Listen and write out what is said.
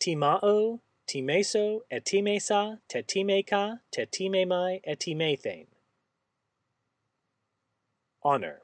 timao, timeso, etimesa, tetimeka, tetimemai, etimethain. Honor